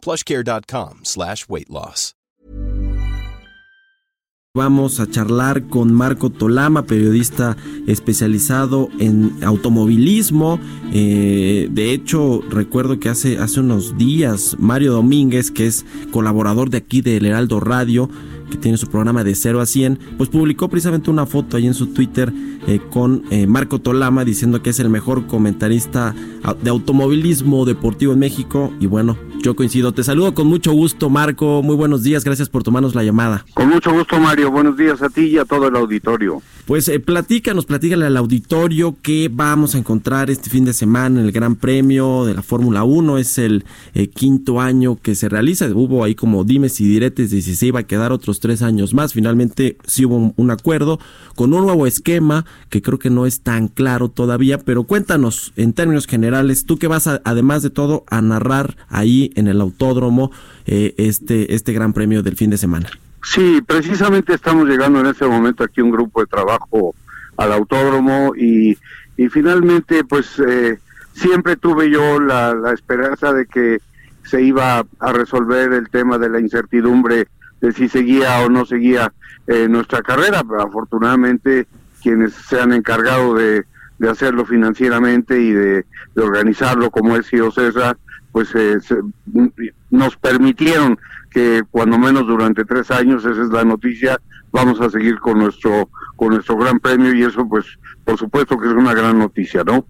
plushcare.com slash weight loss. Vamos a charlar con Marco Tolama, periodista especializado en automovilismo. Eh, de hecho, recuerdo que hace, hace unos días Mario Domínguez, que es colaborador de aquí del Heraldo Radio, que tiene su programa de 0 a 100, pues publicó precisamente una foto ahí en su Twitter eh, con eh, Marco Tolama diciendo que es el mejor comentarista de automovilismo deportivo en México. Y bueno, yo coincido. Te saludo con mucho gusto, Marco. Muy buenos días. Gracias por tomarnos la llamada. Con mucho gusto, Mario. Buenos días a ti y a todo el auditorio. Pues eh, platícanos, platícale al auditorio qué vamos a encontrar este fin de semana en el Gran Premio de la Fórmula 1. Es el quinto año que se realiza. Hubo ahí como dimes y diretes de si se iba a quedar otros tres años más. Finalmente sí hubo un acuerdo con un nuevo esquema que creo que no es tan claro todavía, pero cuéntanos en términos generales, tú que vas además de todo a narrar ahí en el autódromo eh, este, este gran premio del fin de semana. Sí, precisamente estamos llegando en este momento aquí un grupo de trabajo al autódromo y, y finalmente pues eh, siempre tuve yo la, la esperanza de que se iba a resolver el tema de la incertidumbre de si seguía o no seguía eh, nuestra carrera. Pero afortunadamente quienes se han encargado de, de hacerlo financieramente y de, de, organizarlo como es Gio César, pues eh, se, nos permitieron que cuando menos durante tres años, esa es la noticia, vamos a seguir con nuestro con nuestro gran premio y eso pues por supuesto que es una gran noticia, ¿no?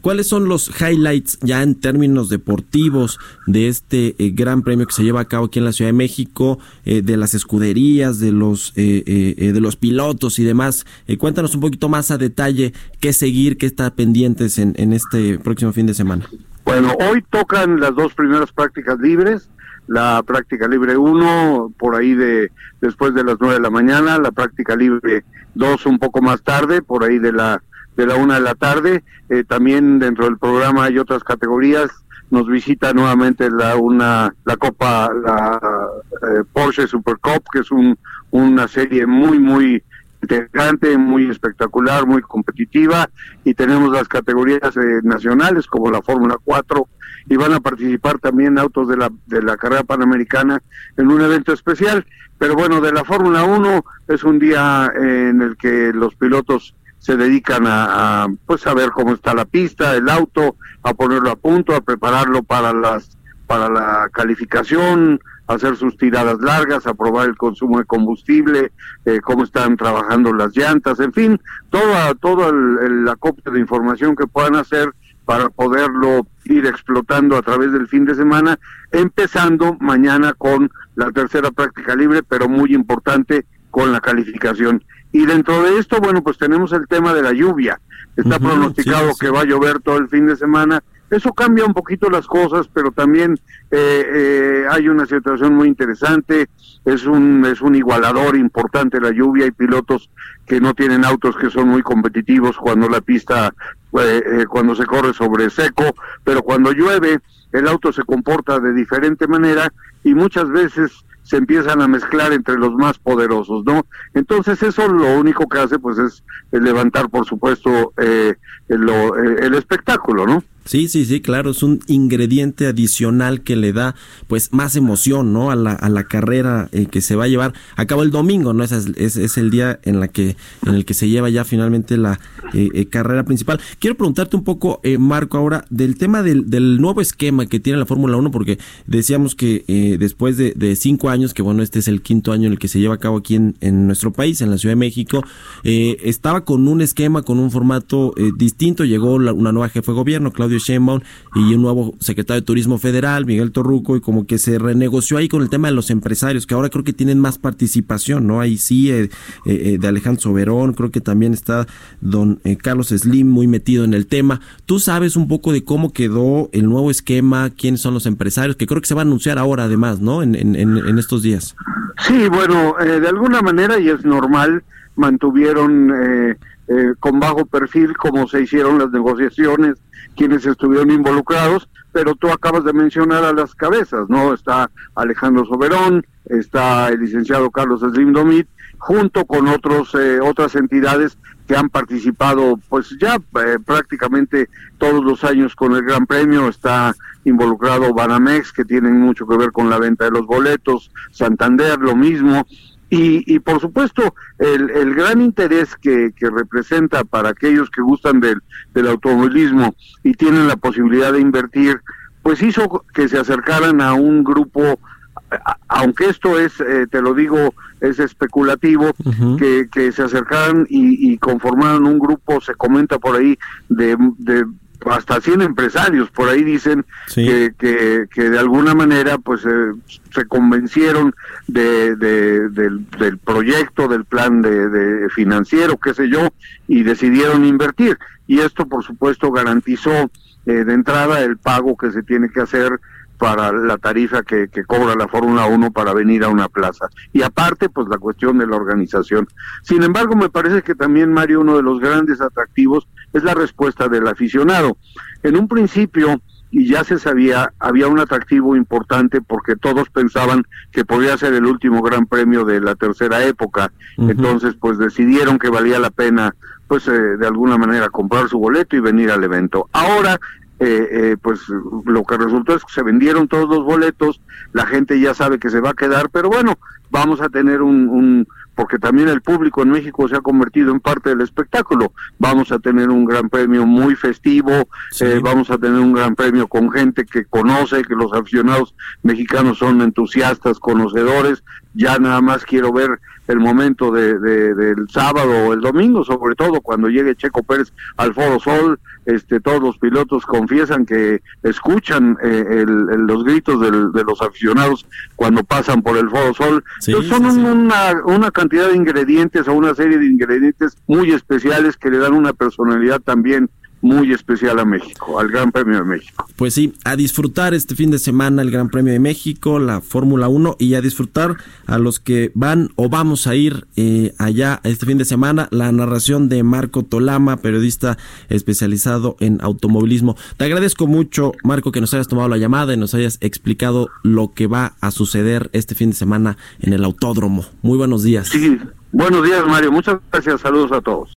¿Cuáles son los highlights ya en términos deportivos de este eh, gran premio que se lleva a cabo aquí en la Ciudad de México, eh, de las escuderías, de los eh, de los pilotos y demás? cuéntanos un poquito más a detalle qué seguir, qué está pendientes en, en este próximo fin de semana. Bueno, hoy tocan las dos primeras prácticas libres la práctica libre 1 por ahí de después de las 9 de la mañana, la práctica libre 2 un poco más tarde, por ahí de la de la una de la tarde. Eh, también dentro del programa hay otras categorías. Nos visita nuevamente la una la Copa la eh, Porsche Super Cup, que es un, una serie muy muy interesante, muy espectacular, muy competitiva y tenemos las categorías eh, nacionales como la Fórmula 4 y van a participar también autos de la de la carrera panamericana en un evento especial. Pero bueno, de la Fórmula 1 es un día en el que los pilotos se dedican a, a, pues a ver cómo está la pista, el auto, a ponerlo a punto, a prepararlo para las para la calificación, hacer sus tiradas largas, a probar el consumo de combustible, eh, cómo están trabajando las llantas, en fin, todo todo el, el acopio de información que puedan hacer para poderlo ir explotando a través del fin de semana, empezando mañana con la tercera práctica libre, pero muy importante con la calificación. Y dentro de esto, bueno, pues tenemos el tema de la lluvia. Está uh -huh, pronosticado sí, sí. que va a llover todo el fin de semana. Eso cambia un poquito las cosas, pero también eh, eh, hay una situación muy interesante. Es un es un igualador importante la lluvia. Hay pilotos que no tienen autos que son muy competitivos cuando la pista eh, eh cuando se corre sobre seco, pero cuando llueve el auto se comporta de diferente manera y muchas veces se empiezan a mezclar entre los más poderosos, ¿no? Entonces eso lo único que hace pues es levantar, por supuesto, eh, el, el espectáculo, ¿no? Sí, sí, sí, claro, es un ingrediente adicional que le da pues más emoción, ¿no? A la, a la carrera eh, que se va a llevar a cabo el domingo, ¿no? Es, es, es el día en la que en el que se lleva ya finalmente la eh, eh, carrera principal. Quiero preguntarte un poco, eh, Marco, ahora del tema del, del nuevo esquema que tiene la Fórmula 1, porque decíamos que después de, de, cinco años, que bueno, este es el quinto año en el que se lleva a cabo aquí en, en nuestro país, en la Ciudad de México, estaba con un esquema, con un formato distinto, llegó la, una nueva jefe de gobierno, Claudio Claudio y un nuevo secretario de Turismo Federal, Miguel Torruco, y como que se renegoció ahí con el tema de los empresarios, que ahora creo que tienen más participación, ¿no? Ahí sí, eh, eh, de Alejandro Soberón, creo que también está don Carlos Slim muy metido en el tema. ¿Tú sabes un poco de cómo quedó el nuevo esquema, quiénes son los empresarios, que creo que se va a anunciar ahora además, ¿no? En, en, en estos días. Sí, bueno, de alguna manera, y es normal, mantuvieron eh, con bajo perfil como se hicieron las negociaciones, quienes estuvieron involucrados, pero tú acabas de mencionar a las cabezas, ¿no? Está Alejandro Soberón, está el licenciado Carlos Slim Domit, junto con otros eh, otras entidades que han participado pues ya eh, prácticamente todos los años con el Gran Premio, está involucrado Banamex que tienen mucho que ver con la venta de los boletos, Santander lo mismo, y, y por supuesto, el, el gran interés que, que, representa para aquellos que gustan del, del automovilismo y tienen la posibilidad de invertir, pues hizo que se acercaran a un grupo, aunque esto es, eh, te lo digo, es especulativo, que, que se acercaran y, y conformaran un grupo, se comenta por ahí, de, de hasta 100 empresarios por ahí dicen que, que, de alguna manera pues eh, se convencieron de, del, del, proyecto del plan de, de, financiero qué sé yo y decidieron invertir y esto por supuesto garantizó eh, de entrada el pago que se tiene que hacer para la tarifa que, que cobra la Fórmula 1 para venir a una plaza. Y aparte, pues la cuestión de la organización. Sin embargo, me parece que también, Mario, uno de los grandes atractivos es la respuesta del aficionado. En un principio, y ya se sabía, había un atractivo importante porque todos pensaban que podía ser el último gran premio de la tercera época. Entonces, pues decidieron que valía la pena, pues eh, de alguna manera comprar su boleto y venir al evento. Ahora eh, eh, pues lo que resultó es que se vendieron todos los boletos, la gente ya sabe que se va a quedar, pero bueno, vamos a tener un, un, porque también el público en México se ha convertido en parte del espectáculo, vamos a tener un gran premio muy festivo, eh, vamos a tener un gran premio con gente que conoce, que los aficionados mexicanos son entusiastas, conocedores, ya nada más quiero ver el momento de, del sábado o el domingo, sobre todo cuando llegue Checo Pérez al Foro Sol, este, todos los pilotos confiesan que escuchan eh, los gritos de los aficionados cuando pasan por el Foro Sol. son Una, una cantidad de ingredientes o una serie de ingredientes muy especiales que le dan una personalidad también muy especial a México, al Gran Premio de México. Pues sí, a disfrutar este fin de semana el Gran Premio de México, la Fórmula 1 y a disfrutar a los que van o vamos a ir eh, allá este fin de semana la narración de Marco Tolama, periodista especializado en automovilismo. Te agradezco mucho, Marco, que nos hayas tomado la llamada y nos hayas explicado lo que va a suceder este fin de semana en el autódromo. Muy buenos días. Sí, buenos días, Mario. Muchas gracias. Saludos a todos.